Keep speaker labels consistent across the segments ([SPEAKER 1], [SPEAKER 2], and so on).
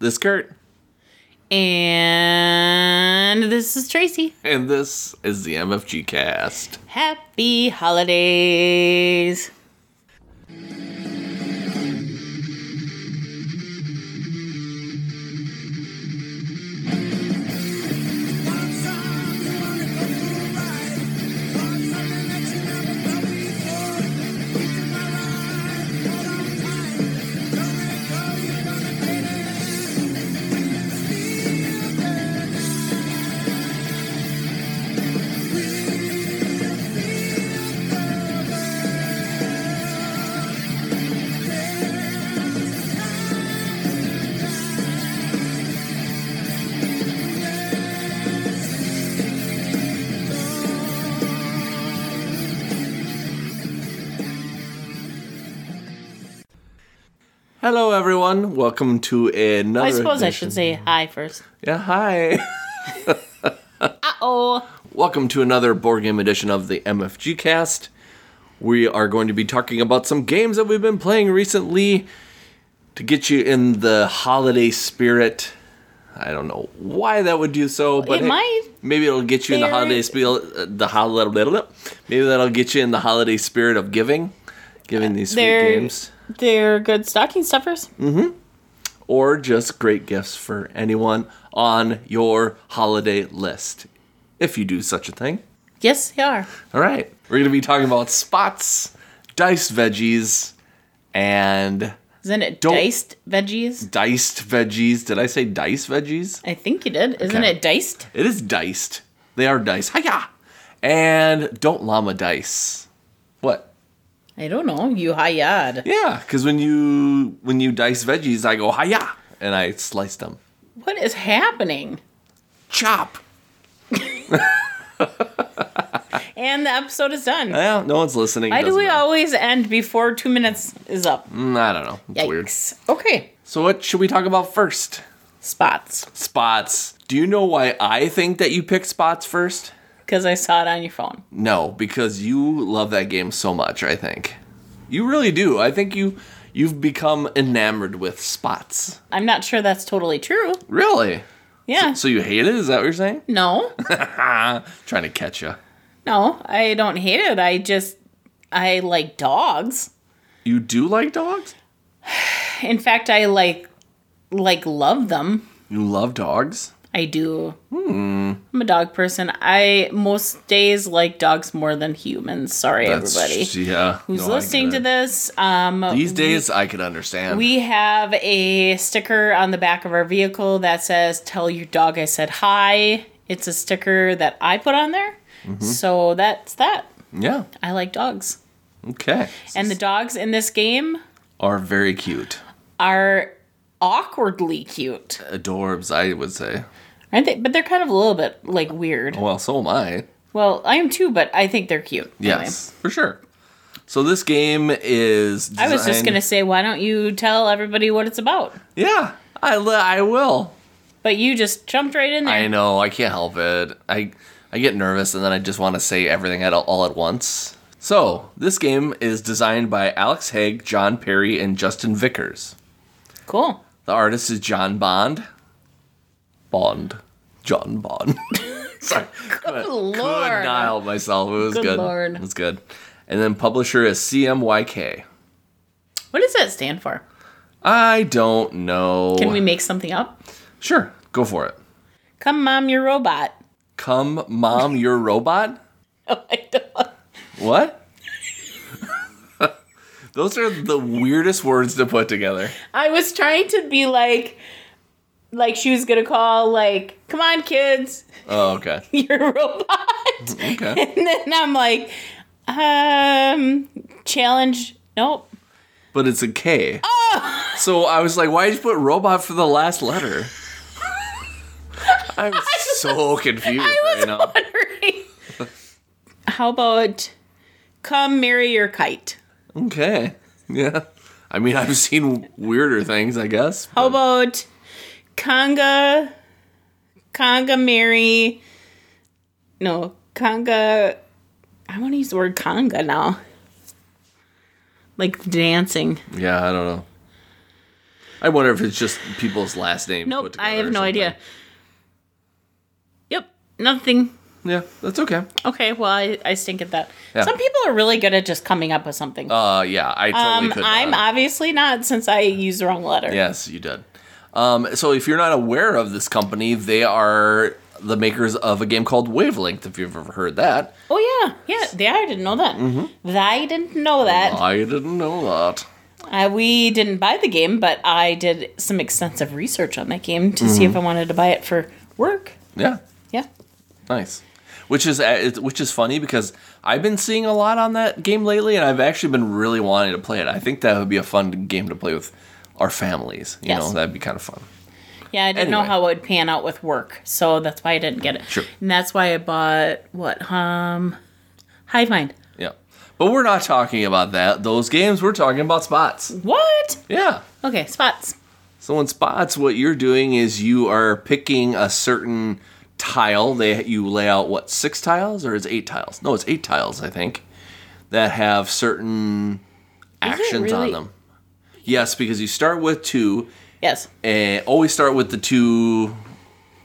[SPEAKER 1] This is Kurt,
[SPEAKER 2] And this is Tracy.
[SPEAKER 1] and this is the MFG cast.
[SPEAKER 2] Happy holidays.
[SPEAKER 1] Hello, everyone. Welcome to another.
[SPEAKER 2] I suppose I should say hi first.
[SPEAKER 1] Yeah, hi.
[SPEAKER 2] Uh oh.
[SPEAKER 1] Welcome to another board game edition of the MFG cast. We are going to be talking about some games that we've been playing recently to get you in the holiday spirit. I don't know why that would do so, but
[SPEAKER 2] It might.
[SPEAKER 1] maybe it'll get you in the holiday spirit. The holiday, maybe that'll get you in the holiday spirit of giving, giving these sweet
[SPEAKER 2] They're
[SPEAKER 1] games,
[SPEAKER 2] they're good stocking stuffers. Mm-hmm.
[SPEAKER 1] Or just great gifts for anyone on your holiday list, if you do such a thing.
[SPEAKER 2] Yes, they are.
[SPEAKER 1] All right. We're going to be talking about spots, diced veggies, and
[SPEAKER 2] Isn't it
[SPEAKER 1] Don't-
[SPEAKER 2] diced veggies?
[SPEAKER 1] diced veggies. Did I say diced veggies?
[SPEAKER 2] I think you did. Isn't
[SPEAKER 1] Okay.
[SPEAKER 2] it diced?
[SPEAKER 1] It is diced. They are diced. Hiya! And don't llama dice. What?
[SPEAKER 2] I don't know. You hayad.
[SPEAKER 1] Yeah, because when you when you dice veggies, I go hiya, and I slice them.
[SPEAKER 2] What is happening?
[SPEAKER 1] Chop.
[SPEAKER 2] And the episode is done.
[SPEAKER 1] Well, no one's listening.
[SPEAKER 2] Why do we
[SPEAKER 1] matter.
[SPEAKER 2] always end before two minutes is up?
[SPEAKER 1] Mm, I don't know. It's weird.
[SPEAKER 2] Okay.
[SPEAKER 1] So what should we talk about first?
[SPEAKER 2] Spots.
[SPEAKER 1] Spots. Do you know why I think that you picked spots first?
[SPEAKER 2] Because I saw it on your phone.
[SPEAKER 1] No, because you love that game so much, I think. You really do. I think you you've become enamored with spots.
[SPEAKER 2] I'm not sure that's totally true.
[SPEAKER 1] Really?
[SPEAKER 2] Yeah.
[SPEAKER 1] So you hate it? Is that what you're saying?
[SPEAKER 2] no.
[SPEAKER 1] Trying to catch you.
[SPEAKER 2] No, I don't hate it. I just I like dogs.
[SPEAKER 1] You do like dogs?
[SPEAKER 2] In fact, I like like love them.
[SPEAKER 1] You love dogs?
[SPEAKER 2] I do. I'm a dog person. I most days like dogs more than humans. Sorry, everybody
[SPEAKER 1] Yeah.
[SPEAKER 2] who's
[SPEAKER 1] no,
[SPEAKER 2] listening to this. Um,
[SPEAKER 1] These days, I can understand.
[SPEAKER 2] we have a sticker on the back of our vehicle that says "Tell your dog I said hi." It's a sticker that I put on there.
[SPEAKER 1] Mm-hmm.
[SPEAKER 2] So that's that.
[SPEAKER 1] yeah.
[SPEAKER 2] I like dogs.
[SPEAKER 1] Okay.
[SPEAKER 2] And the dogs in this game
[SPEAKER 1] are very cute.
[SPEAKER 2] are awkwardly cute,
[SPEAKER 1] Adorbs, I would say.
[SPEAKER 2] Aren't they? But they're kind of a little bit like weird.
[SPEAKER 1] Well, so am I.
[SPEAKER 2] Well, I am too, but I think they're cute. Anyway.
[SPEAKER 1] Yes, for sure. So this game is.
[SPEAKER 2] I was just gonna say, why don't you tell everybody what it's about?
[SPEAKER 1] Yeah, I li- I will.
[SPEAKER 2] But you just jumped right in there.
[SPEAKER 1] I know. I can't help it. I I get nervous and then I just want to say everything at all at once. So this game is designed by Alex Hague, John Perry, and Justin Vickers.
[SPEAKER 2] Cool.
[SPEAKER 1] The artist is John Bond. Bond. John Bond. Sorry. Good
[SPEAKER 2] Lord.
[SPEAKER 1] Could help myself. It was
[SPEAKER 2] Good
[SPEAKER 1] good.
[SPEAKER 2] Lord.
[SPEAKER 1] It was good. And then publisher is CMYK.
[SPEAKER 2] What does that stand for?
[SPEAKER 1] I don't know.
[SPEAKER 2] Can we make something up?
[SPEAKER 1] Sure, go for it.
[SPEAKER 2] Come, mom, your robot.
[SPEAKER 1] Come, mom, your robot?
[SPEAKER 2] Oh, I don't.
[SPEAKER 1] What? Those are the weirdest words to put together.
[SPEAKER 2] I was trying to be like, like she was gonna call, like, come on, kids,
[SPEAKER 1] Oh, okay.
[SPEAKER 2] you're a robot.
[SPEAKER 1] Okay.
[SPEAKER 2] And then I'm like, um, challenge. Nope.
[SPEAKER 1] But it's a K. Oh. So I was like, why did you put robot for the last letter? I'm so confused I right now.
[SPEAKER 2] How about come marry your kite?
[SPEAKER 1] Okay. Yeah. I mean, I've seen weirder things, I guess.
[SPEAKER 2] How about conga, conga Mary, No, conga. I want to use the word conga now. Like dancing.
[SPEAKER 1] Yeah, I don't know. I wonder if it's just people's last names.
[SPEAKER 2] Nope, I have no
[SPEAKER 1] something.
[SPEAKER 2] idea. Yep, nothing.
[SPEAKER 1] Yeah, that's okay.
[SPEAKER 2] Okay, well, I, I stink at that.
[SPEAKER 1] Yeah.
[SPEAKER 2] Some people are really good at just coming up with something.
[SPEAKER 1] Uh, yeah, I totally
[SPEAKER 2] um,
[SPEAKER 1] could.
[SPEAKER 2] I'm obviously not since I used the wrong letter.
[SPEAKER 1] Yes, you did. Um, so if you're not aware of this company, they are the makers of a game called Wavelength. If you've ever heard that,
[SPEAKER 2] Oh yeah, yeah. They, I didn't know that.
[SPEAKER 1] Mm-hmm.
[SPEAKER 2] I didn't know that.
[SPEAKER 1] I didn't know that.
[SPEAKER 2] Uh, we didn't buy the game, but I did some extensive research on that game to see if
[SPEAKER 1] Mm-hmm.
[SPEAKER 2] I wanted to buy it for work.
[SPEAKER 1] Yeah,
[SPEAKER 2] Yeah.
[SPEAKER 1] nice. Which is uh, which is funny because I've been seeing a lot on that game lately, and I've actually been really wanting to play it. I think that would be a fun game to play with our families. You
[SPEAKER 2] Yes.
[SPEAKER 1] know, that'd be kind of fun.
[SPEAKER 2] Yeah, I didn't know how it would pan out with work, so that's why I didn't get it.
[SPEAKER 1] Sure.
[SPEAKER 2] And that's why I bought what? Um, Hive Mind.
[SPEAKER 1] Yeah, but we're not talking about that. Those games. We're talking about spots.
[SPEAKER 2] What?
[SPEAKER 1] Yeah.
[SPEAKER 2] Okay, spots.
[SPEAKER 1] So in spots, what you're doing is you are picking a certain tile. They you lay out what six tiles or is it eight tiles? No, it's eight tiles, I think, that have certain actions on them. Yes, because you start with two,
[SPEAKER 2] Yes,
[SPEAKER 1] and always start with the two.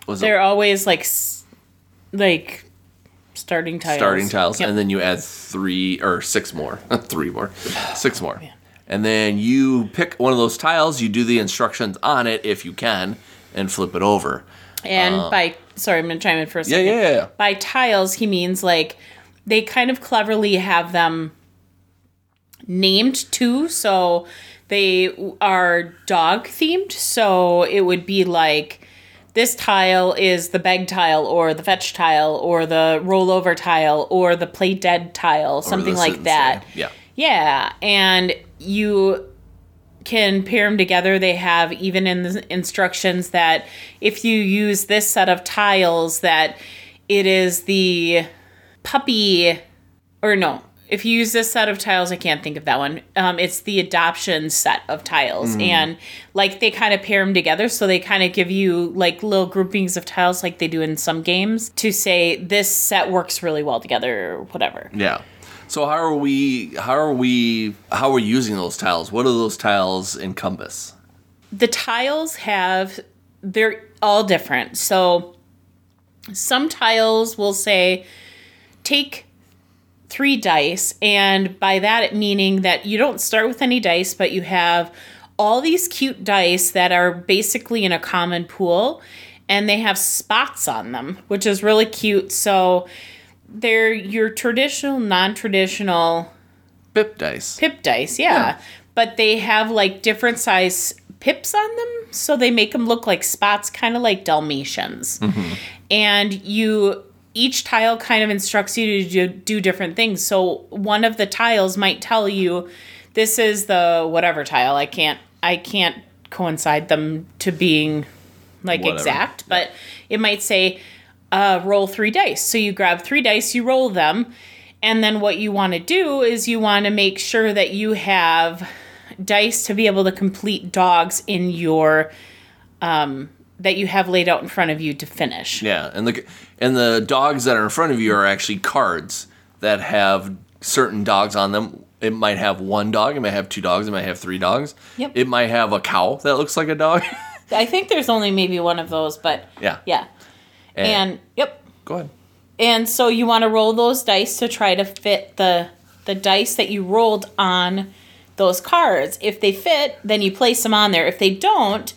[SPEAKER 1] Was
[SPEAKER 2] they're
[SPEAKER 1] it
[SPEAKER 2] always like, like starting tiles.
[SPEAKER 1] starting tiles,
[SPEAKER 2] Yep.
[SPEAKER 1] and then you add three or six more, three more, six more, and then you pick one of those tiles. You do the instructions on it if you can, and flip it over.
[SPEAKER 2] And by sorry, I'm gonna chime in for a
[SPEAKER 1] Uh, Yeah,
[SPEAKER 2] second.
[SPEAKER 1] yeah, yeah.
[SPEAKER 2] By tiles, he means like they kind of cleverly have them named too, so they are dog themed. So it would be like this tile is the beg tile, or the fetch tile, or the rollover tile, or the play dead tile, something like that.
[SPEAKER 1] stay. Yeah.
[SPEAKER 2] Yeah, and you can pair them together. They have even in the instructions that if you use this set of tiles, that it is the puppy, or no, if you use this set of tiles, I can't think of that one. Um, it's the adoption set of tiles, and like they kind of pair them together, so they kind of give you like little groupings of tiles, like they do in some games, to say this set works really well together, or whatever.
[SPEAKER 1] Yeah. So how are we? How are we? How are we using those tiles? What do those tiles encompass?
[SPEAKER 2] the tiles have they're all different. So some tiles will say take three dice and by that meaning that you don't start with any dice but you have all these cute dice that are basically in a common pool and they have spots on them which is really cute so they're your traditional non-traditional
[SPEAKER 1] Bip dice.
[SPEAKER 2] pip dice, yeah.
[SPEAKER 1] Yeah.
[SPEAKER 2] But they have like different size pips on them, so they make them look like spots, kind of like Dalmatians. Mm-hmm. And you each tile kind of instructs you to do, do different things. So one of the tiles might tell you this is the whatever tile. I can't I can't coincide them to being like
[SPEAKER 1] Whatever.
[SPEAKER 2] exact, but it might say uh, roll three dice. So you grab three dice, you roll them, and then what you want to do is you want to make sure that you have dice to be able to complete dogs in your um, that you have laid out in front of you to finish.
[SPEAKER 1] Yeah, and the and the dogs that are in front of you are actually cards that have certain dogs on them. It might have one dog. It might have two dogs. It might have three dogs.
[SPEAKER 2] Yep.
[SPEAKER 1] It might have a cow that looks like a dog.
[SPEAKER 2] I think there's only maybe one of those, but
[SPEAKER 1] yeah.
[SPEAKER 2] yeah. And yep.
[SPEAKER 1] go ahead.
[SPEAKER 2] And so you want to roll those dice to try to fit the the dice that you rolled on those cards. If they fit, then you place them on there. If they don't,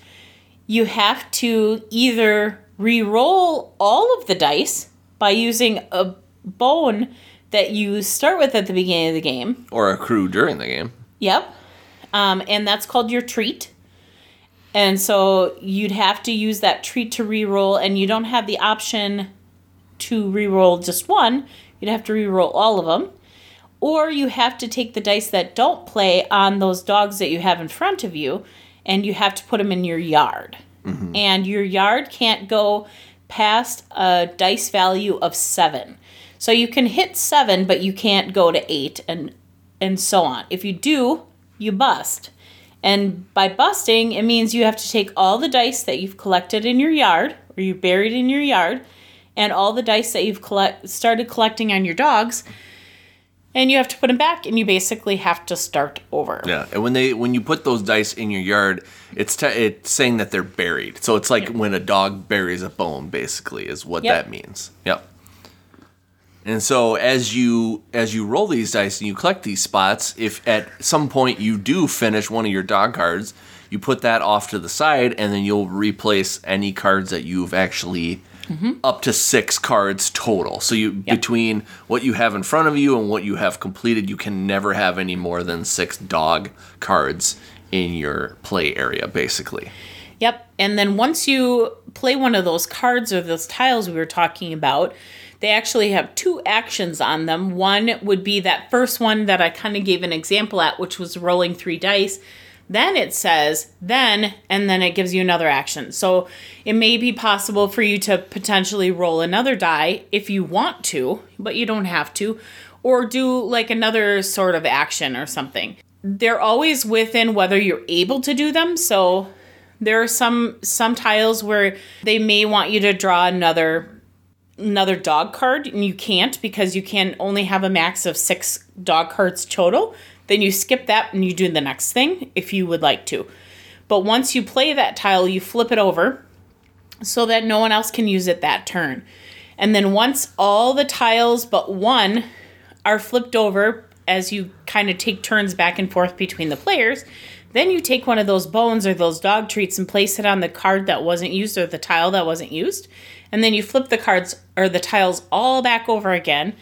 [SPEAKER 2] you have to either re-roll all of the dice by using a bone that you start with at the beginning of the game.
[SPEAKER 1] Or a crew during the game.
[SPEAKER 2] Yep. Um, and that's called your treat. And so you'd have to use that treat to re-roll, and you don't have the option to re-roll just one. You'd have to re-roll all of them. Or you have to take the dice that don't play on those dogs that you have in front of you, and you have to put them in your yard. Mm-hmm. And your yard can't go past a dice value of seven. So you can hit seven, but you can't go to eight, and and so on. If you do, you bust. And by busting, it means you have to take all the dice that you've collected in your yard, or you buried in your yard, and all the dice that you've collect- started collecting on your dogs, and you have to put them back, and you basically have to start over.
[SPEAKER 1] Yeah, and when they when you put those dice in your yard, it's te- it's saying that they're buried. So it's like when a dog buries a bone, basically, is what
[SPEAKER 2] Yep.
[SPEAKER 1] that means. Yep. And so as you as you roll these dice and you collect these spots, if at some point you do finish one of your dog cards, you put that off to the side, and then you'll replace any cards that you've actually Mm-hmm. up to six cards total. So you between what you have in front of you and what you have completed, you can never have any more than six dog cards in your play area, basically.
[SPEAKER 2] Yep. And then once you play one of those cards or those tiles we were talking about, they actually have two actions on them. One would be that first one that I kind of gave an example at, which was rolling three dice. Then it says, then, and then it gives you another action. So it may be possible for you to potentially roll another die if you want to, but you don't have to, or do like another sort of action or something. They're always within whether you're able to do them. So there are some some tiles where they may want you to draw another another dog card and you can't because you can only have a max of six dog cards total then you skip that and you do the next thing if you would like to but once you play that tile you flip it over so that no one else can use it that turn and then once all the tiles but one are flipped over as you kind of take turns back and forth between the players then you take one of those bones or those dog treats and place it on the card that wasn't used or the tile that wasn't used. And then you flip the cards or the tiles all back over again.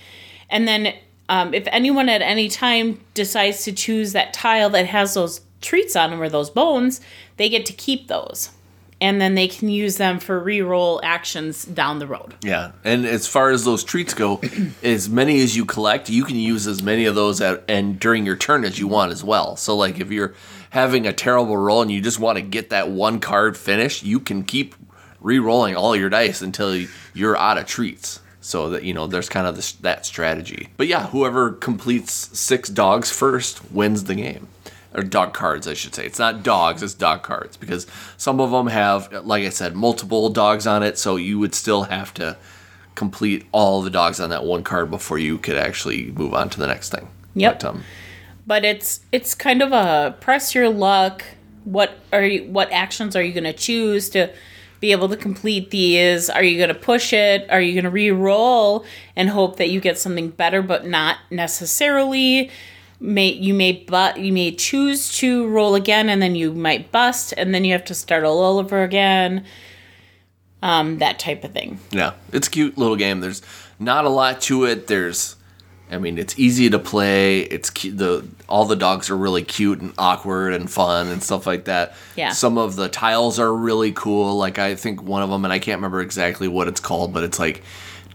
[SPEAKER 2] And then um, if anyone at any time decides to choose that tile that has those treats on them or those bones, they get to keep those. And then they can use them for re-roll actions down the road.
[SPEAKER 1] Yeah, and as far as those treats go, as many as you collect, you can use as many of those at, and during your turn as you want as well. So, like if you're having a terrible roll and you just want to get that one card finished, you can keep re-rolling all your dice until you're out of treats. So that you know, there's kind of this, that strategy. But yeah, whoever completes six dogs first wins the game or dog cards, I should say. It's not dogs, it's dog cards because some of them have, like I said, multiple dogs on it. So you would still have to complete all the dogs on that one card before you could actually move on to the next thing.
[SPEAKER 2] Yep.
[SPEAKER 1] But, um,
[SPEAKER 2] but it's it's kind of a press your luck. What are you, what actions are you going to choose to be able to complete these? Are you going to push it? Are you going to re-roll and hope that you get something better, but not necessarily? May you may but you may choose to roll again, and then you might bust, and then you have to start all over again. Um, that type of thing.
[SPEAKER 1] yeah, it's a cute little game. There's not a lot to it. There's, I mean, it's easy to play. It's cute. The all the dogs are really cute and awkward and fun and stuff like that.
[SPEAKER 2] Yeah.
[SPEAKER 1] Some of the tiles are really cool. Like I think one of them, and I can't remember exactly what it's called, but it's like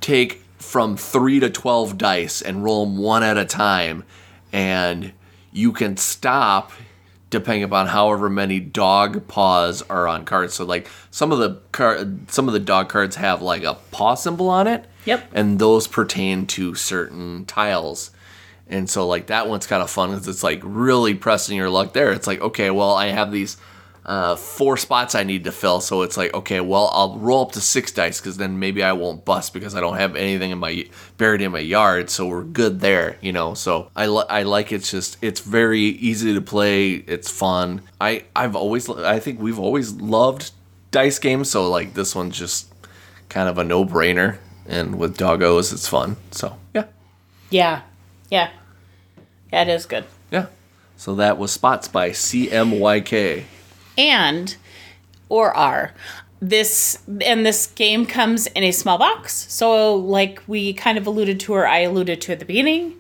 [SPEAKER 1] take from three to twelve dice and roll them one at a time, and you can stop depending upon however many dog paws are on cards. So like some of the car- some of the dog cards have like a paw symbol on it.
[SPEAKER 2] Yep.
[SPEAKER 1] And those pertain to certain tiles. And so like that one's kind of fun because it's like really pressing your luck there. It's like okay, well I have these uh, four spots I need to fill, so it's like okay, well I'll roll up to six dice because then maybe I won't bust because I don't have anything in my buried in my yard, so we're good there, you know. So I li- I like it's just it's very easy to play, it's fun. I I've always I think we've always loved dice games, so like this one's just kind of a no brainer, and with doggos it's fun. So yeah,
[SPEAKER 2] Yeah, yeah, yeah. It is good.
[SPEAKER 1] yeah. So that was Spots by CMYK.
[SPEAKER 2] and or are this and this game comes in a small box so like we kind of alluded to or i alluded to at the beginning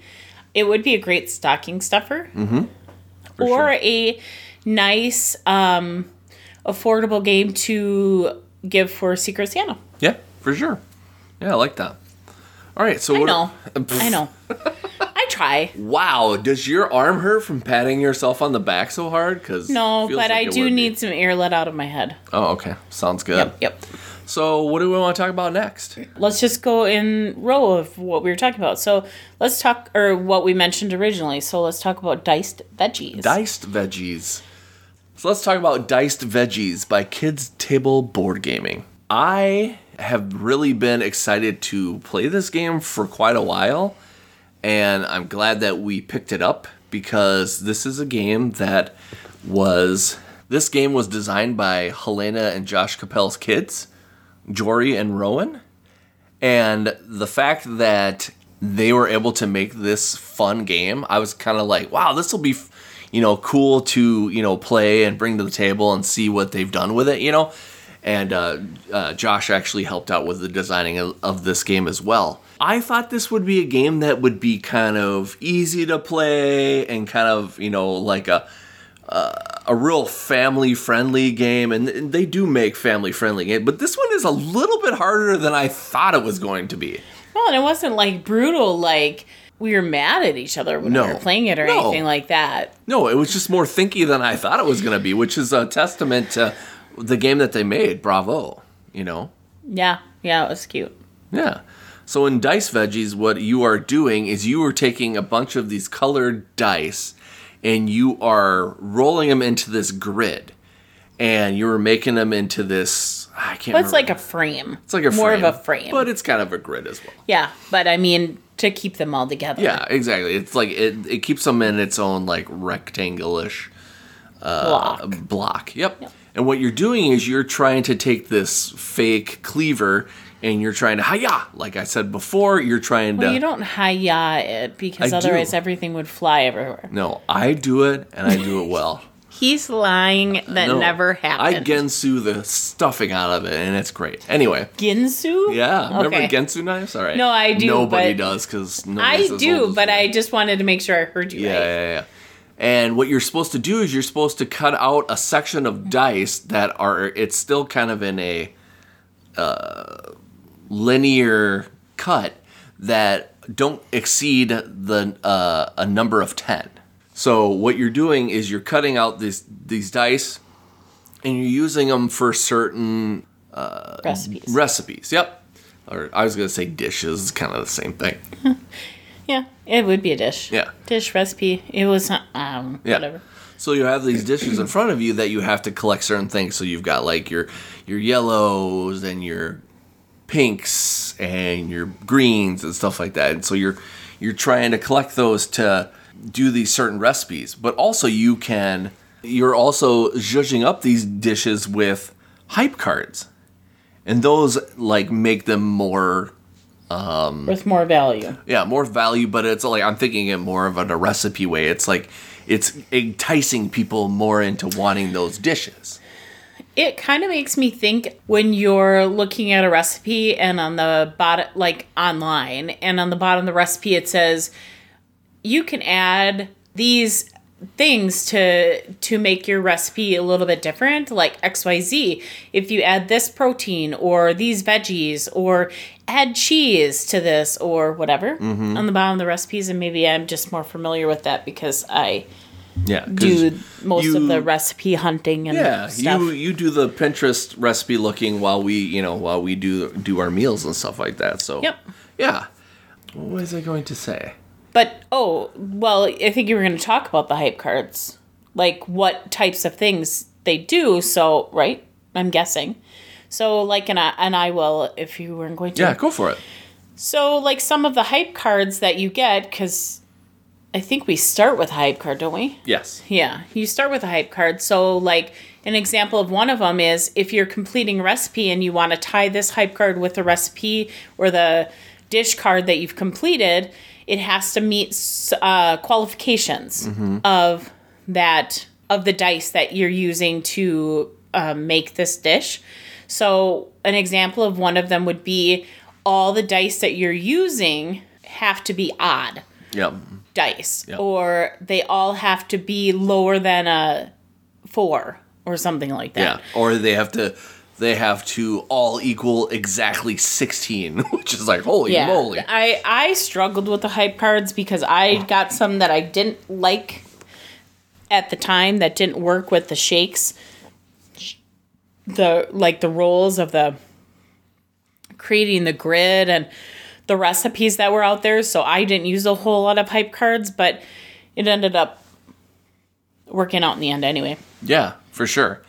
[SPEAKER 2] it would be a great stocking stuffer
[SPEAKER 1] For
[SPEAKER 2] or
[SPEAKER 1] sure.
[SPEAKER 2] a nice um affordable game to give for secret santa
[SPEAKER 1] Yeah, for sure. Yeah, I like that. All right, so
[SPEAKER 2] i
[SPEAKER 1] what
[SPEAKER 2] know i know i try
[SPEAKER 1] Wow, does your arm hurt from patting yourself on the back so hard? Because
[SPEAKER 2] no but i do need some air let out of my head
[SPEAKER 1] Oh, okay, sounds good.
[SPEAKER 2] yep yep
[SPEAKER 1] So, what do we want to talk about next?
[SPEAKER 2] let's just go in row of what we were talking about. So let's talk, or what we mentioned originally. So let's talk about diced veggies.
[SPEAKER 1] Diced veggies. So let's talk about Diced Veggies by Kids Table Board Gaming. I have really been excited to play this game for quite a while, and I'm glad that we picked it up because this is a game that was this game was designed by Helena and Josh Cappel's kids, Jory and Rowan. And the fact that they were able to make this fun game, I was kind of like, wow, this will be, you know, cool to, you know, play and bring to the table and see what they've done with it, you know. And uh, uh, Josh actually helped out with the designing of, of this game as well. I thought this would be a game that would be kind of easy to play and kind of, you know, like a a real family friendly game and they do make family friendly game but this one is a little bit harder than i thought it was going to be
[SPEAKER 2] Well, and it wasn't like brutal, like we were mad at each other when
[SPEAKER 1] No.
[SPEAKER 2] we were playing it or
[SPEAKER 1] No.
[SPEAKER 2] anything like that.
[SPEAKER 1] no it was just more thinky than i thought it was going to be which is a testament to the game that they made bravo you know
[SPEAKER 2] Yeah, yeah, it was cute.
[SPEAKER 1] yeah so in dice veggies what you are doing is you are taking a bunch of these colored dice and you are rolling them into this grid and you were making them into this i can't
[SPEAKER 2] But it's
[SPEAKER 1] remember.
[SPEAKER 2] like a frame.
[SPEAKER 1] It's like a
[SPEAKER 2] more
[SPEAKER 1] frame,
[SPEAKER 2] of a frame.
[SPEAKER 1] but it's kind of a grid as well.
[SPEAKER 2] yeah, but I mean to keep them all together.
[SPEAKER 1] Yeah, exactly. It's like it, it keeps them in its own like rectangle-ish uh,
[SPEAKER 2] block.
[SPEAKER 1] block. Yep. And what you're doing is you're trying to take this fake cleaver and you're trying to hiya, like I said before, you're trying
[SPEAKER 2] well,
[SPEAKER 1] to
[SPEAKER 2] you don't hi-ya it because
[SPEAKER 1] I
[SPEAKER 2] otherwise
[SPEAKER 1] do.
[SPEAKER 2] everything would fly everywhere.
[SPEAKER 1] No, I do it and I do it well.
[SPEAKER 2] He's lying. Uh, that
[SPEAKER 1] No,
[SPEAKER 2] never happened.
[SPEAKER 1] I Ginsu the stuffing out of it and it's great. Anyway,
[SPEAKER 2] Ginsu?
[SPEAKER 1] yeah, remember
[SPEAKER 2] Okay.
[SPEAKER 1] Ginsu knives? All right.
[SPEAKER 2] No, I do,
[SPEAKER 1] Nobody does because nobody's.
[SPEAKER 2] I do, but I just wanted to make sure I heard you
[SPEAKER 1] Yeah,
[SPEAKER 2] right.
[SPEAKER 1] yeah, yeah. And what you're supposed to do is you're supposed to cut out a section of dice that are it's still kind of in a uh, linear cut that don't exceed the uh, a number of 10. So what you're doing is you're cutting out these these dice and you're using them for certain
[SPEAKER 2] Recipes.
[SPEAKER 1] recipes. Yep. Or I was going to say dishes, it's kind of the same thing.
[SPEAKER 2] yeah, it would be a dish.
[SPEAKER 1] Yeah.
[SPEAKER 2] Dish recipe. It was um
[SPEAKER 1] Yeah.
[SPEAKER 2] whatever.
[SPEAKER 1] So you have these dishes in front of you that you have to collect certain things. So you've got like your your yellows and your pinks and your greens and stuff like that. And so you're you're trying to collect those to do these certain recipes. But also you can you're also zhuzhing up these dishes with hype cards. And those like make them more Um,
[SPEAKER 2] With more value.
[SPEAKER 1] yeah, more value, but it's like I'm thinking it more of in a recipe way. It's like it's enticing people more into wanting those dishes.
[SPEAKER 2] It kind of makes me think when you're looking at a recipe and on the bottom, like online, and on the bottom of the recipe it says you can add these things to to make your recipe a little bit different like xyz if you add this protein or these veggies or add cheese to this or whatever
[SPEAKER 1] Mm-hmm.
[SPEAKER 2] on the bottom of the recipes and maybe i'm just more familiar with that because i
[SPEAKER 1] yeah
[SPEAKER 2] do most of the recipe hunting and
[SPEAKER 1] Yeah,
[SPEAKER 2] stuff
[SPEAKER 1] you you do the Pinterest recipe looking while we you know while we do do our meals and stuff like that. So
[SPEAKER 2] Yep.
[SPEAKER 1] yeah. What was I going to say?
[SPEAKER 2] But oh, well, I think you were going to talk about the hype cards, like what types of things they do. So, right? I'm guessing. So, like, and I, and I will if you weren't going to.
[SPEAKER 1] Yeah, go for it.
[SPEAKER 2] So, like some of the hype cards that you get, because I think we start with a hype card, don't we?
[SPEAKER 1] Yes.
[SPEAKER 2] Yeah, you start with a hype card. So, like, an example of one of them is if you're completing a recipe and you want to tie this hype card with the recipe or the dish card that you've completed, it has to meet uh, qualifications of that of the dice that you're using to um, make this dish. So, an example of one of them would be all the dice that you're using have to be odd
[SPEAKER 1] Yep.
[SPEAKER 2] dice
[SPEAKER 1] Yeah.
[SPEAKER 2] or they all have to be lower than a four or something like that. Yeah.
[SPEAKER 1] Or they have to they have to all equal exactly 16, which is like holy
[SPEAKER 2] Yeah.
[SPEAKER 1] moly.
[SPEAKER 2] I I struggled with the hype cards because I got some that I didn't like at the time that didn't work with the shakes. The like the rolls of the creating the grid and the recipes that were out there, so I didn't use a whole lot of hype cards, but it ended up working out in the end anyway.
[SPEAKER 1] Yeah, for sure.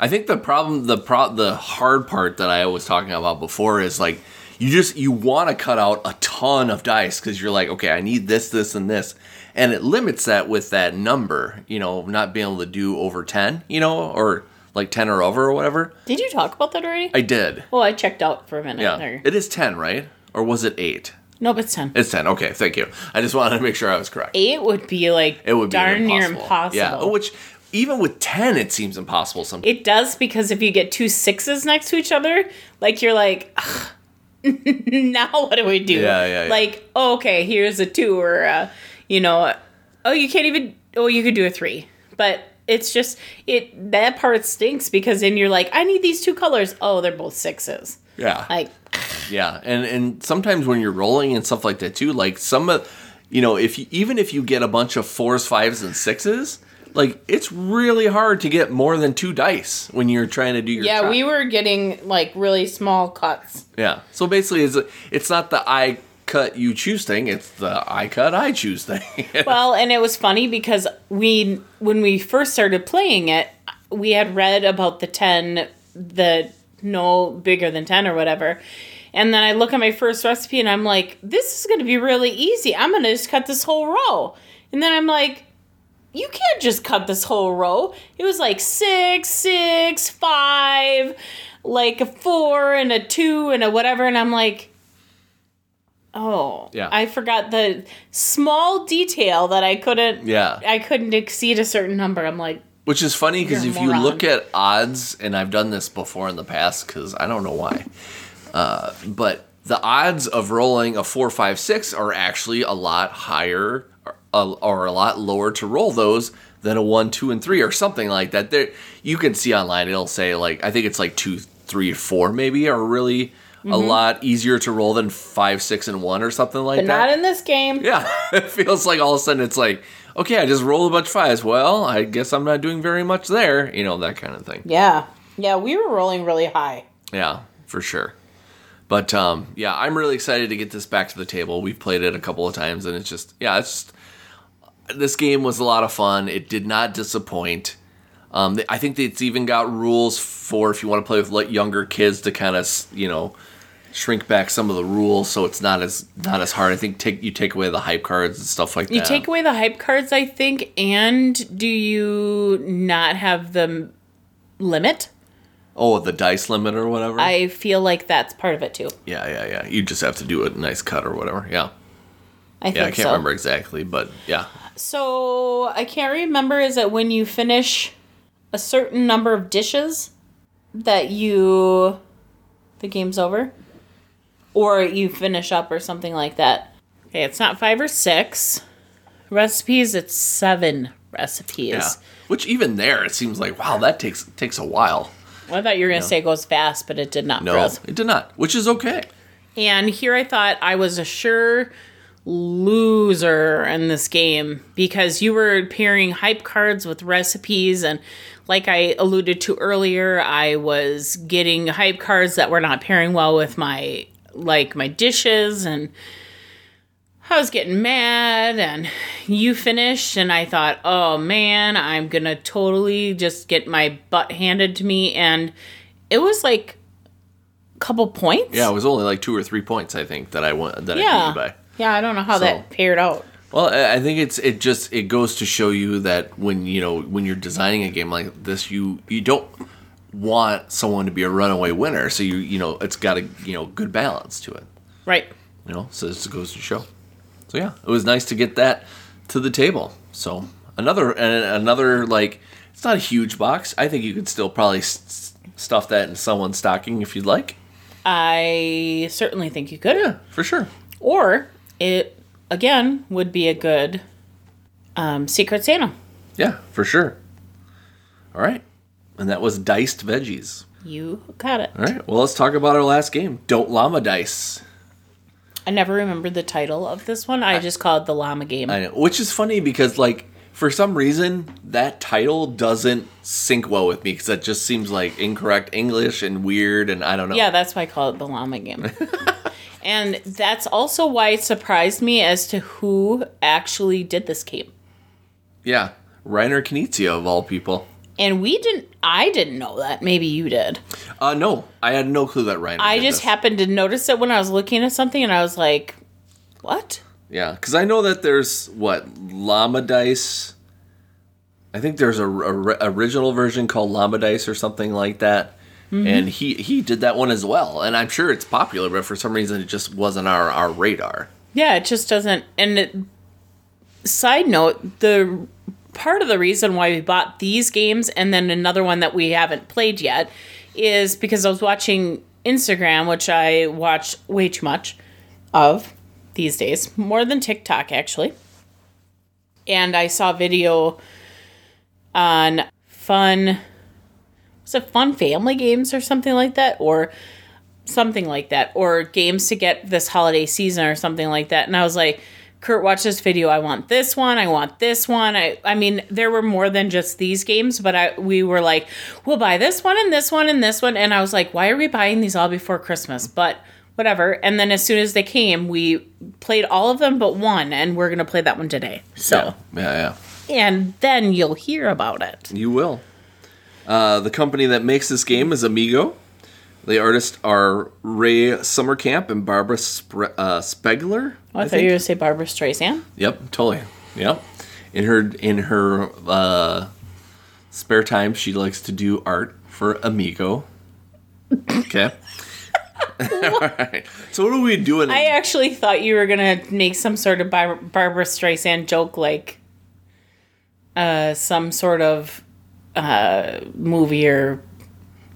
[SPEAKER 1] I think the problem, the pro, the hard part that I was talking about before is like you just you want to cut out a ton of dice because you're like, okay, I need this, this, and this, and it limits that with that number. You know, not being able to do over ten. You know, or like ten or over or whatever.
[SPEAKER 2] Did you talk about that already?
[SPEAKER 1] I did.
[SPEAKER 2] well, I checked out for a minute
[SPEAKER 1] Yeah,
[SPEAKER 2] there.
[SPEAKER 1] it is ten, right? Or was it eight?
[SPEAKER 2] nope, it's 10.
[SPEAKER 1] It's ten. Okay, thank you. I just wanted to make sure I was correct.
[SPEAKER 2] 8 would be like
[SPEAKER 1] It would be
[SPEAKER 2] darn
[SPEAKER 1] impossible.
[SPEAKER 2] near impossible.
[SPEAKER 1] Yeah, which even with ten, it seems impossible sometimes.
[SPEAKER 2] It does because if you get two sixes next to each other, like you're like, "Ugh, now what do we do?
[SPEAKER 1] Yeah, yeah, yeah.
[SPEAKER 2] Like, oh, okay, here's a two, or uh, you know, oh, you can't even. Oh, you could do a three, but it's just it. That part stinks because then you're like, I need these two colors. Oh, they're both sixes.
[SPEAKER 1] yeah,
[SPEAKER 2] Like,
[SPEAKER 1] Yeah, and and sometimes when you're rolling and stuff like that too, like some of, you know, if you even if you get a bunch of fours, fives, and sixes, like it's really hard to get more than two dice when you're trying to do your.
[SPEAKER 2] yeah, we were getting like really small cuts.
[SPEAKER 1] Yeah, so basically, it's it's not the I cut you choose thing; it's the I cut I choose thing.
[SPEAKER 2] Well, and it was funny because we when we first started playing it, we had read about the 10 the no bigger than 10 or whatever. And then I look at my first recipe and I'm like, this is going to be really easy. I'm going to just cut this whole row. And then I'm like, you can't just cut this whole row. It was like six, six, five, like a four and a two and a whatever. And I'm like, oh,
[SPEAKER 1] Yeah.
[SPEAKER 2] I forgot the small detail that I couldn't.
[SPEAKER 1] yeah,
[SPEAKER 2] I couldn't exceed a certain number. I'm like,
[SPEAKER 1] Which is funny because if
[SPEAKER 2] a
[SPEAKER 1] you look at odds, and I've done this before in the past because I don't know why, uh, but the odds of rolling a four, five, six are actually a lot higher or, or a lot lower to roll those than a one, two, and three or something like that. There, you can see online. It'll say like I think it's like two, three, four maybe are really a mm-hmm. lot easier to roll than five, six, and one or something like
[SPEAKER 2] but
[SPEAKER 1] that.
[SPEAKER 2] not in this game.
[SPEAKER 1] Yeah, it feels like all of a sudden it's like, okay, I just rolled a bunch of fives. Well, I guess I'm not doing very much there. You know, that kind of thing.
[SPEAKER 2] Yeah. Yeah, we were rolling really high.
[SPEAKER 1] Yeah, for sure. But um, yeah, I'm really excited to get this back to the table. We've played it a couple of times, and it's just, yeah, it's just, this game was a lot of fun. It did not disappoint. Um, I think it's even got rules for if you want to play with like, younger kids to kind of, you know, shrink back some of the rules so it's not as not as hard. I think take you take away the hype cards and stuff like
[SPEAKER 2] You
[SPEAKER 1] that.
[SPEAKER 2] You take away the hype cards, I think, and do you not have the limit?
[SPEAKER 1] Oh, the dice limit or whatever.
[SPEAKER 2] I feel like that's part of it too.
[SPEAKER 1] yeah, yeah, yeah. You just have to do a nice cut or whatever. Yeah,
[SPEAKER 2] I think
[SPEAKER 1] yeah. I can't
[SPEAKER 2] so.
[SPEAKER 1] remember exactly, but yeah,
[SPEAKER 2] So I can't remember. Is it when you finish a certain number of dishes that you the game's over, or you finish up or something like that? Okay, it's not five or six recipes. It's seven recipes.
[SPEAKER 1] yeah. Which even there, it seems like wow, that takes takes a while.
[SPEAKER 2] Well, I thought you were gonna say it goes fast, but it did not.
[SPEAKER 1] No, it did not, which is okay.
[SPEAKER 2] And here I thought I was a sure loser in this game because you were pairing hype cards with recipes and like I alluded to earlier, I was getting hype cards that were not pairing well with my like my dishes and I was getting mad and you finished and I thought, "Oh man, I'm going to totally just get my butt handed to me." And it was like a couple points.
[SPEAKER 1] Yeah, it was only like two or three points, I think, that I won that I beat
[SPEAKER 2] Yeah.
[SPEAKER 1] you by.
[SPEAKER 2] Yeah, I don't know how
[SPEAKER 1] So-
[SPEAKER 2] that paired out.
[SPEAKER 1] Well, I I think it's it just it goes to show you that when you know when you're designing a game like this, you you don't want someone to be a runaway winner. So you you know it's got a you know good balance to it.
[SPEAKER 2] Right.
[SPEAKER 1] You know, so this goes to show. So yeah, it was nice to get that to the table. So another and another like it's not a huge box. I think you could still probably s- stuff that in someone's stocking if you'd like.
[SPEAKER 2] I certainly think you could.
[SPEAKER 1] Yeah, for sure.
[SPEAKER 2] Or it again would be a good um, Secret Santa.
[SPEAKER 1] Yeah, for sure. All right, and that was diced veggies.
[SPEAKER 2] You got it.
[SPEAKER 1] All right. Well, let's talk about our last game. Don't llama dice.
[SPEAKER 2] I never remembered the title of this one. I just called it the llama game.
[SPEAKER 1] I know, which is funny because like for some reason that title doesn't sync well with me because that just seems like incorrect English and weird and I don't know.
[SPEAKER 2] yeah, that's why I call it the llama game. and that's also why it surprised me as to who actually did this game.
[SPEAKER 1] Yeah. Reiner Knizia of all people.
[SPEAKER 2] And we didn't. I didn't know that. Maybe you did.
[SPEAKER 1] Uh, no, I had no clue that Ryan.
[SPEAKER 2] I just
[SPEAKER 1] this.
[SPEAKER 2] happened to notice it when I was looking at something, and I was like, "What?"
[SPEAKER 1] Yeah, because I know that there's what llama dice. I think there's a, a- original version called llama dice or something like that,
[SPEAKER 2] Mm-hmm.
[SPEAKER 1] and he he did that one as well. And I'm sure it's popular, but for some reason it just wasn't our our radar.
[SPEAKER 2] Yeah, it just doesn't. And it, side note, the part of the reason why we bought these games and then another one that we haven't played yet is because I was watching Instagram, which I watch way too much of these days, more than TikTok actually. And I saw a video on fun was it fun family games or something like that? Or something like that. Or games to get this holiday season or something like that. And i was like kurt watch this video. I want this one. I want this one. I i mean there were more than just these games but i we were like we'll buy this one and this one and this one. And i was like why are we buying these all before christmas? But whatever. And then as soon as they came we played all of them but one and we're gonna play that one today. So
[SPEAKER 1] yeah, yeah,
[SPEAKER 2] and then you'll hear about it.
[SPEAKER 1] You will. Uh, the company that makes this game is Amigo. The artists are Rey Sommerkamp and Barbara Spre- uh, Spegler.
[SPEAKER 2] oh, i, thought you were gonna say barbara streisand
[SPEAKER 1] Yep, totally. Yep. In her in her uh, spare time, she likes to do art for Amigo. Okay. All right. So what are we doing?
[SPEAKER 2] I actually thought you were gonna make some sort of Bar- Barbara Streisand joke, like uh, some sort of uh, movie or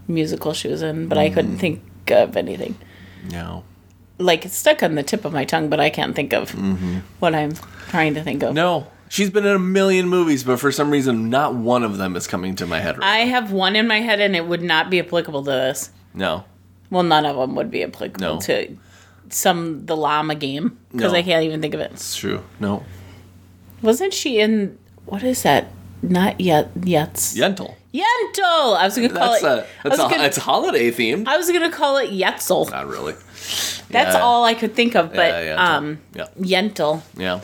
[SPEAKER 2] musical she was in, but I couldn't mm. think of anything.
[SPEAKER 1] no.
[SPEAKER 2] Like it's stuck on the tip of my tongue, but I can't think of mm-hmm. what I'm trying to think of.
[SPEAKER 1] No. She's been in a million movies, but for some reason, not one of them is coming to my head right
[SPEAKER 2] I have one in my head, and it would not be applicable to this.
[SPEAKER 1] No.
[SPEAKER 2] Well, none of them would be applicable
[SPEAKER 1] No.
[SPEAKER 2] to some the llama game because
[SPEAKER 1] No.
[SPEAKER 2] I can't even think of it.
[SPEAKER 1] It's true. No.
[SPEAKER 2] Wasn't she in what is that? Not yet. Yet.
[SPEAKER 1] Yentl.
[SPEAKER 2] Yentl. I was gonna call
[SPEAKER 1] That's
[SPEAKER 2] it.
[SPEAKER 1] a that's a,
[SPEAKER 2] gonna,
[SPEAKER 1] it's holiday themed.
[SPEAKER 2] I was gonna call it Yetzel.
[SPEAKER 1] Not really.
[SPEAKER 2] That's
[SPEAKER 1] Yeah.
[SPEAKER 2] all I could think of. But
[SPEAKER 1] Yeah, yeah,
[SPEAKER 2] um,
[SPEAKER 1] yeah.
[SPEAKER 2] Yentl.
[SPEAKER 1] Yeah.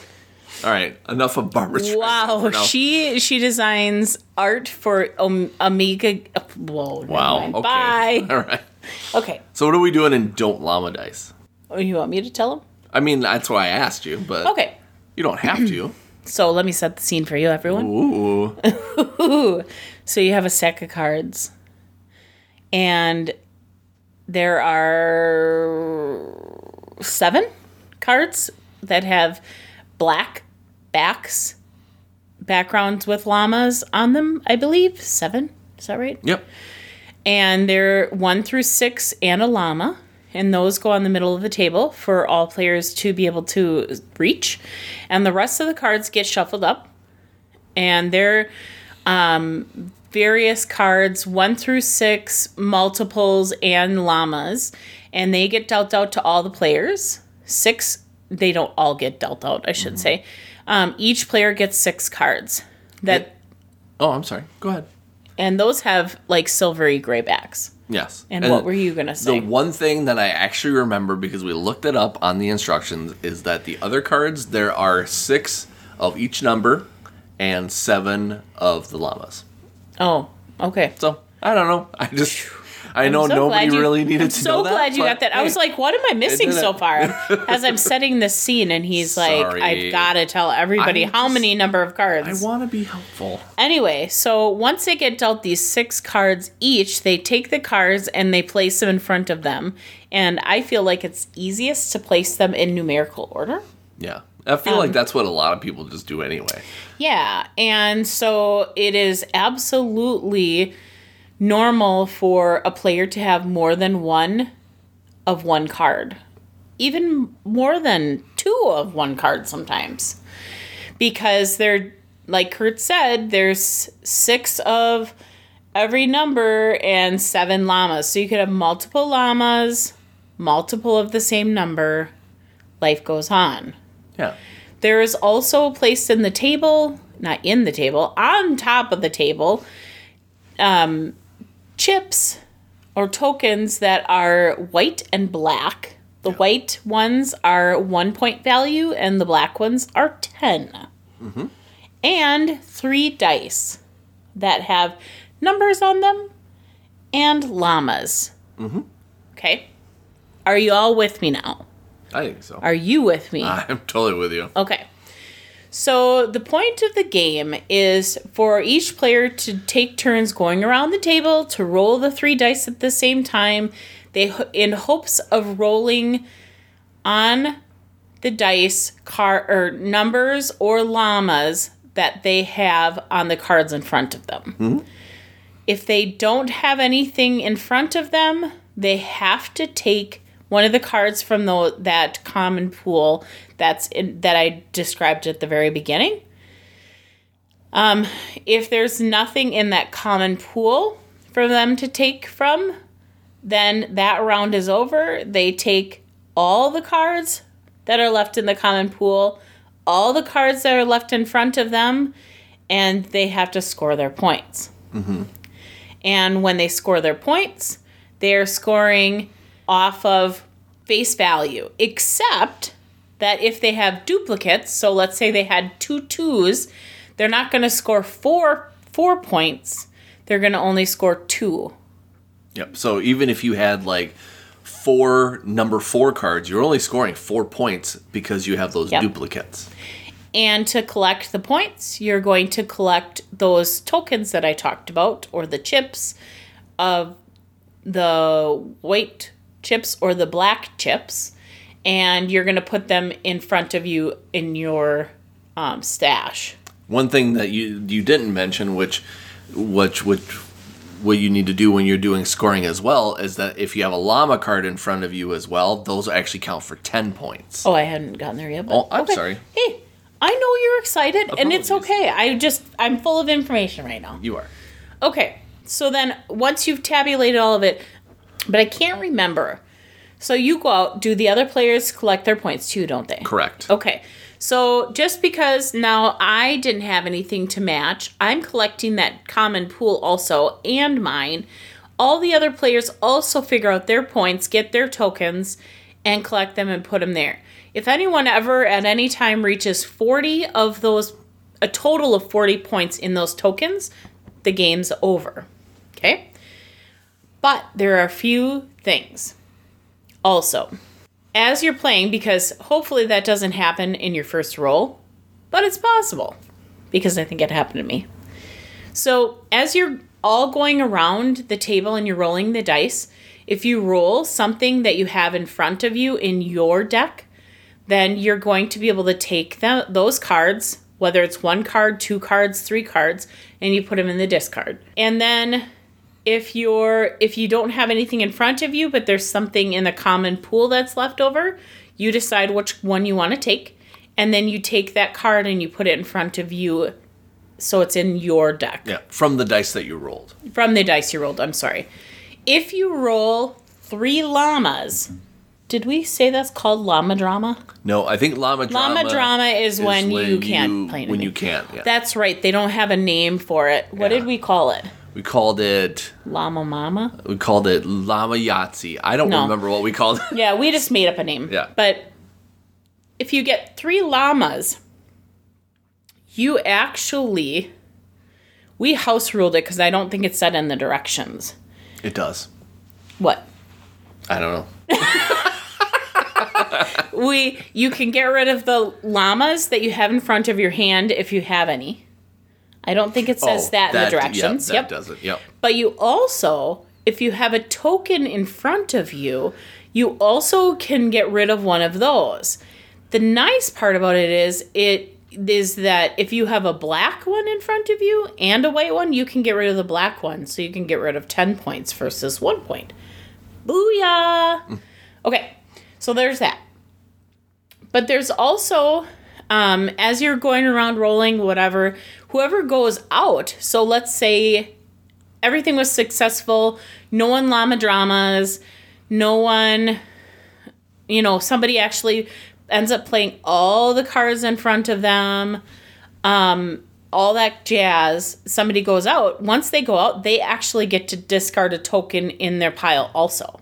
[SPEAKER 1] All right. Enough of Barbara Streisand
[SPEAKER 2] Wow, she she designs art for um, Amiga. Whoa.
[SPEAKER 1] Wow. Okay.
[SPEAKER 2] Bye.
[SPEAKER 1] All right.
[SPEAKER 2] Okay.
[SPEAKER 1] So what are we doing in Don't Llama Dice?
[SPEAKER 2] Oh, you want me to tell him?
[SPEAKER 1] I mean, that's why I asked you, but
[SPEAKER 2] Okay.
[SPEAKER 1] you don't have to.
[SPEAKER 2] So let me set the scene for you, everyone.
[SPEAKER 1] Ooh.
[SPEAKER 2] So you have a stack of cards, and there are seven cards that have black backs, backgrounds with llamas on them, I believe. Seven. Is that right?
[SPEAKER 1] Yep.
[SPEAKER 2] And they're one through six and a llama. And those go on the middle of the table for all players to be able to reach. And the rest of the cards get shuffled up. And they're um, various cards, one through six, multiples, and llamas. And they get dealt out to all the players. Six, they don't all get dealt out, I should say. Um, each player gets six cards. That
[SPEAKER 1] Oh, I'm sorry. Go ahead.
[SPEAKER 2] and those have like silvery gray backs.
[SPEAKER 1] Yes.
[SPEAKER 2] And, what were you gonna say?
[SPEAKER 1] The one thing that I actually remember because we looked it up on the instructions is that the other cards there are six of each number and seven of the llamas.
[SPEAKER 2] oh, okay.
[SPEAKER 1] So I don't know. I just I know
[SPEAKER 2] so
[SPEAKER 1] nobody
[SPEAKER 2] you-
[SPEAKER 1] really needed
[SPEAKER 2] I'm
[SPEAKER 1] to
[SPEAKER 2] so
[SPEAKER 1] know that.
[SPEAKER 2] glad you got that. I was like, what am I missing so far? As I'm setting this scene, and he's like, I've got to tell everybody
[SPEAKER 1] I'm
[SPEAKER 2] how
[SPEAKER 1] just-
[SPEAKER 2] many number of cards.
[SPEAKER 1] I want to be helpful.
[SPEAKER 2] Anyway, so once they get dealt these six cards each, they take the cards and they place them in front of them. And I feel like it's easiest to place them in numerical order.
[SPEAKER 1] Yeah. I feel
[SPEAKER 2] Um,
[SPEAKER 1] like that's what a lot of people just do anyway.
[SPEAKER 2] Yeah, and so it is absolutely normal for a player to have more than one of one card. Even more than two of one card sometimes. Because they're like Kurt said, there's six of every number and seven llamas. So you could have multiple llamas, multiple of the same number. Life goes on.
[SPEAKER 1] Yeah.
[SPEAKER 2] There is also placed in the table, not in the table, on top of the table, um, chips or tokens that are white and black. The white ones are one point value, and the black ones are 10. And three dice that have numbers on them, and llamas. Mm-hmm. Okay. Are you all with me now?
[SPEAKER 1] I think so.
[SPEAKER 2] Are you with me?
[SPEAKER 1] I'm totally with you.
[SPEAKER 2] Okay. So the point of the game is for each player to take turns going around the table to roll the three dice at the same time. They in hopes of rolling on the dice car or numbers or llamas that they have on the cards in front of them. Mm-hmm. If they don't have anything in front of them, they have to take one of the cards from the, that common pool that's in, that I described at the very beginning. Um, if there's nothing in that common pool for them to take from, then that round is over. They take all the cards that are left in the common pool, all the cards that are left in front of them, and they have to score their points. And when they score their points, they are scoring off of face value, except that if they have duplicates, so let's say they had two twos, they're not going to score four four points. They're going to only score two.
[SPEAKER 1] Yep. So even if you had like four number four cards, you're only scoring four points because you have those
[SPEAKER 2] Yep.
[SPEAKER 1] duplicates.
[SPEAKER 2] And to collect the points, you're going to collect those tokens that I talked about, or the chips of the white chips or the black chips, and you're going to put them in front of you in your um, stash.
[SPEAKER 1] One thing that you you didn't mention, which which which what you need to do when you're doing scoring as well, is that if you have a llama card in front of you as well, those actually count for ten points.
[SPEAKER 2] Oh, I hadn't gotten there yet. But
[SPEAKER 1] Oh, I'm sorry.
[SPEAKER 2] Hey, I know you're excited, and it's okay. I just I'm full of information right now.
[SPEAKER 1] You are.
[SPEAKER 2] Okay, so then once you've tabulated all of it, but I can't remember. So you go out. Do the other players collect their points too? Don't they?
[SPEAKER 1] Correct.
[SPEAKER 2] Okay. So just because now I didn't have anything to match, I'm collecting that common pool also and mine. All the other players also figure out their points, get their tokens, and collect them and put them there. If anyone ever at any time reaches 40 of those, a total of 40 points in those tokens, the game's over. Okay? But there are a few things. Also, as you're playing, because hopefully that doesn't happen in your first roll, but it's possible because I think it happened to me. So, as you're all going around the table and you're rolling the dice, if you roll something that you have in front of you in your deck, then you're going to be able to take tho- those cards, whether it's one card, two cards, three cards, and you put them in the discard. And then if you're if you don't have anything in front of you but there's something in the common pool that's left over you decide which one you want to take and then you take that card and you put it in front of you so it's in your deck
[SPEAKER 1] Yeah. From the dice that you rolled.
[SPEAKER 2] from the dice you rolled i'm sorry if you roll three llamas did we say that's called llama drama
[SPEAKER 1] No, I think llama drama.
[SPEAKER 2] llama drama is, when, you can't play
[SPEAKER 1] when you can't. Yeah.
[SPEAKER 2] that's right they don't have a name for it what
[SPEAKER 1] Yeah.
[SPEAKER 2] did we call it
[SPEAKER 1] we called it.
[SPEAKER 2] llama mama
[SPEAKER 1] We called it llama Yahtzee. I don't
[SPEAKER 2] No.
[SPEAKER 1] remember what we called it.
[SPEAKER 2] Yeah, we just made up a name.
[SPEAKER 1] Yeah.
[SPEAKER 2] But if you get three llamas, you actually. We house ruled it because I don't think it said in the directions.
[SPEAKER 1] It does.
[SPEAKER 2] What?
[SPEAKER 1] I don't know.
[SPEAKER 2] We you can get rid of the llamas that you have in front of your hand if you have any. I don't think it says
[SPEAKER 1] Oh,
[SPEAKER 2] that, in the directions.
[SPEAKER 1] Yep,
[SPEAKER 2] yep.
[SPEAKER 1] does it. Yep.
[SPEAKER 2] But you also, if you have a token in front of you, you also can get rid of one of those. The nice part about it is it is that if you have a black one in front of you and a white one, you can get rid of the black one. So you can get rid of 10 points versus 1 point. Booyah! Okay, so there's that. But there's also, um, as you're going around rolling, whatever, whoever goes out, so let's say everything was successful, no one llama dramas, no one, you know, somebody actually ends up playing all the cards in front of them, um, all that jazz. Somebody goes out. Once they go out, they actually get to discard a token in their pile also.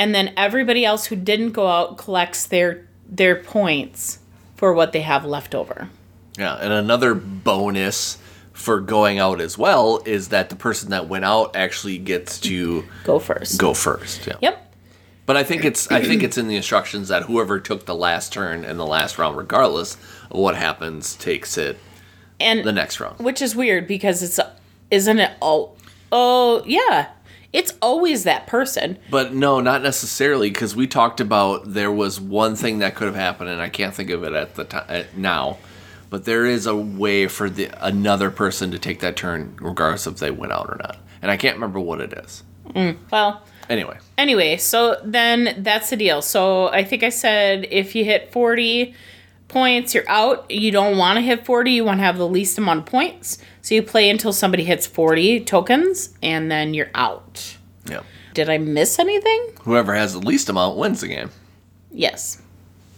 [SPEAKER 2] And then everybody else who didn't go out collects their their points for what they have left over.
[SPEAKER 1] Yeah, and another bonus for going out as well is that the person that went out actually gets to
[SPEAKER 2] Go first.
[SPEAKER 1] go first. Yeah.
[SPEAKER 2] Yep.
[SPEAKER 1] But I think it's I think it's in the instructions that whoever took the last turn in the last round, regardless of what happens, takes it
[SPEAKER 2] And
[SPEAKER 1] the next round.
[SPEAKER 2] which is weird because it's isn't it all oh yeah it's always that person
[SPEAKER 1] But no, not necessarily, because we talked about there was one thing that could have happened, and I can't think of it at the time now. But there is a way for the another person to take that turn, regardless if they went out or not. And I can't remember what it is.
[SPEAKER 2] Mm, well
[SPEAKER 1] Anyway,
[SPEAKER 2] anyway so then that's the deal. So i think i said if you hit 40 points you're out. You don't want to hit 40 you want to have the least amount of points. So you play until somebody hits 40 tokens and then you're out.
[SPEAKER 1] Yeah,
[SPEAKER 2] did i miss anything?
[SPEAKER 1] Whoever has the least amount wins the game.
[SPEAKER 2] yes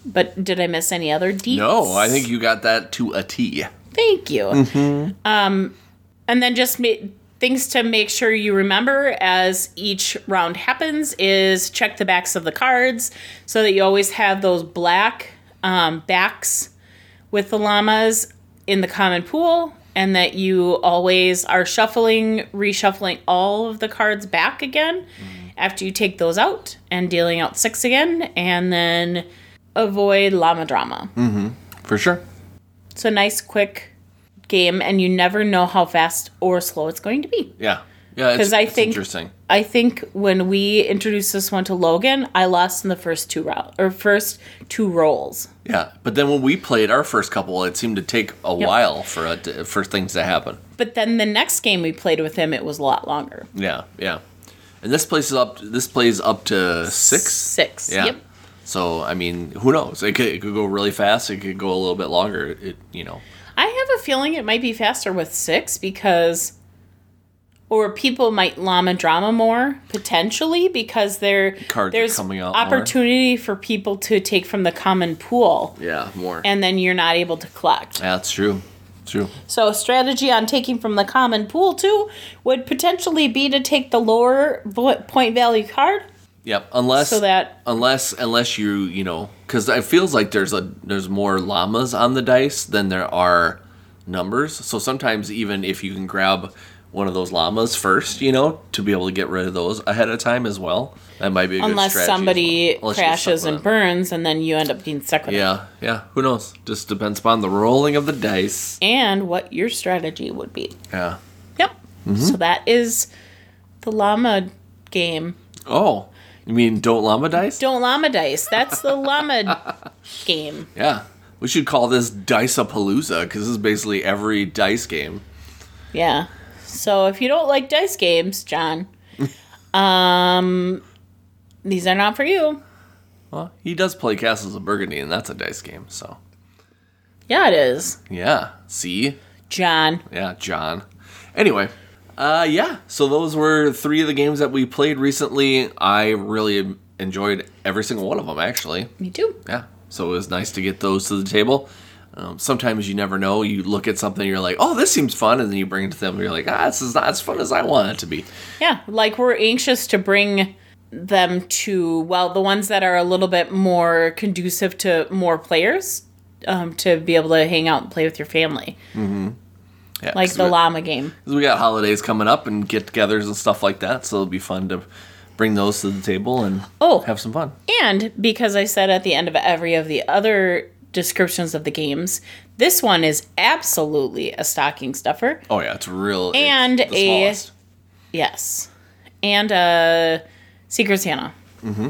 [SPEAKER 2] but did i miss any other deets?
[SPEAKER 1] No, I think you got that to a T.
[SPEAKER 2] Thank you. Um, and then just ma- things to make sure you remember as each round happens is check the backs of the cards so that you always have those black um, backs with the llamas in the common pool and that you always are shuffling reshuffling all of the cards back again after you take those out and dealing out six again and then avoid llama drama Mm-hmm.
[SPEAKER 1] For sure.
[SPEAKER 2] it's a nice, quick game, and you never know how fast or slow it's going to be.
[SPEAKER 1] Yeah. Yeah, it's,
[SPEAKER 2] 'Cause I think-
[SPEAKER 1] interesting.
[SPEAKER 2] I think when we introduced this one to Logan, I lost in the first two round or first two rolls.
[SPEAKER 1] Yeah, but then when we played our first couple, it seemed to take a while for to, for things to happen.
[SPEAKER 2] But then the next game we played with him, it was a lot longer.
[SPEAKER 1] Yeah, yeah. And this plays up. This plays up to six.
[SPEAKER 2] Six.
[SPEAKER 1] Yeah.
[SPEAKER 2] Yep.
[SPEAKER 1] So I mean, who knows? It could, it could go really fast. It could go a little bit longer. It you know.
[SPEAKER 2] I have a feeling it might be faster with six because, or people might llama drama more potentially because there
[SPEAKER 1] Cards
[SPEAKER 2] there's
[SPEAKER 1] coming out more.
[SPEAKER 2] opportunity for people to take from the common pool,
[SPEAKER 1] Yeah, more.
[SPEAKER 2] and then you're not able to collect.
[SPEAKER 1] yeah, that's true. True.
[SPEAKER 2] So, a strategy on taking from the common pool too would potentially be to take the lower point value card
[SPEAKER 1] Yep. Unless
[SPEAKER 2] so that
[SPEAKER 1] unless unless you you know because it feels like there's a there's more llamas on the dice than there are numbers. So sometimes even if you can grab one of those llamas first, you know, to be able to get rid of those ahead of time as well, that might be a good
[SPEAKER 2] unless somebody
[SPEAKER 1] well. Unless
[SPEAKER 2] crashes and burns and then you end up being stuck with it.
[SPEAKER 1] Yeah, yeah. Who knows? Just depends upon the rolling of the dice.
[SPEAKER 2] And what your strategy would be.
[SPEAKER 1] Yeah.
[SPEAKER 2] Yep.
[SPEAKER 1] Mm-hmm.
[SPEAKER 2] So that is the llama game.
[SPEAKER 1] Oh, you mean don't llama dice?
[SPEAKER 2] Don't llama dice. That's the llama game.
[SPEAKER 1] Yeah. We should call this Dice-a-Palooza because this is basically every dice game.
[SPEAKER 2] Yeah. So if you don't like dice games, John, um, these are not for you.
[SPEAKER 1] Well, he does play Castles of Burgundy, and that's a dice game. So
[SPEAKER 2] Yeah, it is,
[SPEAKER 1] yeah. See,
[SPEAKER 2] John.
[SPEAKER 1] yeah, John. Anyway, uh, yeah. So those were three of the games that we played recently. I really enjoyed every single one of them, actually.
[SPEAKER 2] Me too.
[SPEAKER 1] Yeah. So it was nice to get those to the table. Um, sometimes you never know. You look at something, you're like, "Oh, this seems fun," and then you bring it to them, and you're like, "Ah, this is not as fun as I want it to be."
[SPEAKER 2] Yeah, like we're anxious to bring them to well, the ones that are a little bit more conducive to more players, um, to be able to hang out and play with your family,
[SPEAKER 1] Yeah,
[SPEAKER 2] like the llama game.
[SPEAKER 1] we got holidays coming up and get-togethers and stuff like that, so it'll be fun to bring those to the table and
[SPEAKER 2] Oh.
[SPEAKER 1] have some fun.
[SPEAKER 2] And because I said at the end of every of the other descriptions of the games, this one is absolutely a stocking stuffer.
[SPEAKER 1] Oh yeah, it's real. it's
[SPEAKER 2] And
[SPEAKER 1] the
[SPEAKER 2] a-
[SPEAKER 1] smallest,
[SPEAKER 2] Yes, and uh, Secret Santa. Mm-hmm.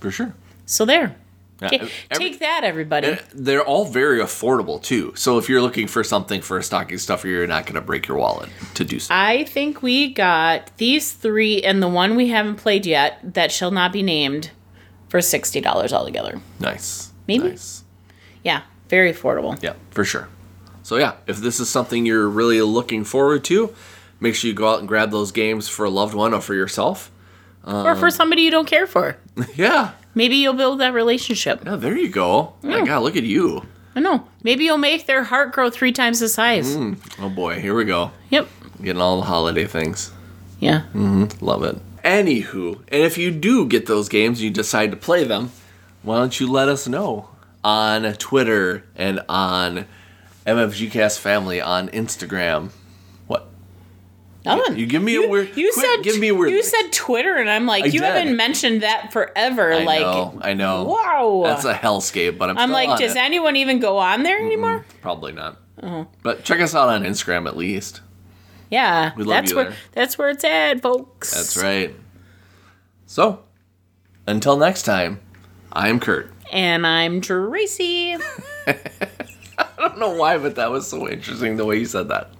[SPEAKER 1] For sure.
[SPEAKER 2] So there.
[SPEAKER 1] Yeah,
[SPEAKER 2] Ta-
[SPEAKER 1] every-
[SPEAKER 2] take that, everybody.
[SPEAKER 1] Eh, they're all very affordable too. So if you're looking for something for a stocking stuffer, you're not going to break your wallet to do so.
[SPEAKER 2] I think we got these three and the one we haven't played yet that shall not be named for sixty dollars altogether.
[SPEAKER 1] nice.
[SPEAKER 2] Maybe.
[SPEAKER 1] Nice.
[SPEAKER 2] Yeah, very affordable.
[SPEAKER 1] Yeah, for sure. So yeah, if this is something you're really looking forward to, make sure you go out and grab those games for a loved one or for yourself.
[SPEAKER 2] or for um, somebody you don't care for.
[SPEAKER 1] yeah.
[SPEAKER 2] Maybe you'll build that relationship.
[SPEAKER 1] Yeah, there you go. My God, look at you.
[SPEAKER 2] I know. Maybe you'll make their heart grow three times the size.
[SPEAKER 1] Oh boy, here we go.
[SPEAKER 2] Yep.
[SPEAKER 1] Getting all the holiday things.
[SPEAKER 2] Yeah. Mm-hmm.
[SPEAKER 1] Love it. Anywho, and if you do get those games, and you decide to play them, why don't you let us know on Twitter and on MFGcast Family on Instagram?
[SPEAKER 2] Nothing.
[SPEAKER 1] You give me a weird.
[SPEAKER 2] You
[SPEAKER 1] quit
[SPEAKER 2] said
[SPEAKER 1] give me a weird.
[SPEAKER 2] You said Twitter, and I'm like,
[SPEAKER 1] I
[SPEAKER 2] you
[SPEAKER 1] did.
[SPEAKER 2] haven't mentioned that forever.
[SPEAKER 1] I
[SPEAKER 2] like,
[SPEAKER 1] know. I know.
[SPEAKER 2] wow.
[SPEAKER 1] That's a hellscape, but I'm.
[SPEAKER 2] I'm like, does
[SPEAKER 1] it.
[SPEAKER 2] anyone even go on there anymore?
[SPEAKER 1] Probably not.
[SPEAKER 2] Oh.
[SPEAKER 1] But check us out on Instagram at least.
[SPEAKER 2] Yeah,
[SPEAKER 1] We love
[SPEAKER 2] that's
[SPEAKER 1] you
[SPEAKER 2] where
[SPEAKER 1] there.
[SPEAKER 2] that's where it's at, folks.
[SPEAKER 1] That's right. So, until next time, I am Kurt.
[SPEAKER 2] And I'm Tracy.
[SPEAKER 1] I don't know why, but that was so interesting the way you said that.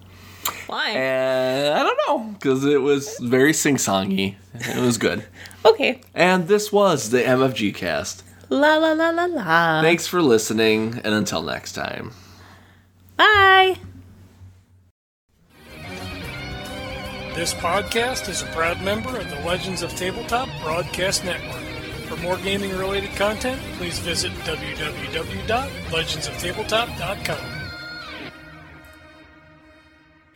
[SPEAKER 2] Why?
[SPEAKER 1] And I don't know, because it was very sing songy. It was good.
[SPEAKER 2] okay.
[SPEAKER 1] And this was the MFG cast.
[SPEAKER 2] La la la la la.
[SPEAKER 1] Thanks for listening, and until next time.
[SPEAKER 2] Bye.
[SPEAKER 3] This podcast is a proud member of the Legends of Tabletop Broadcast Network. For more gaming related content, please visit www.legendsoftabletop.com.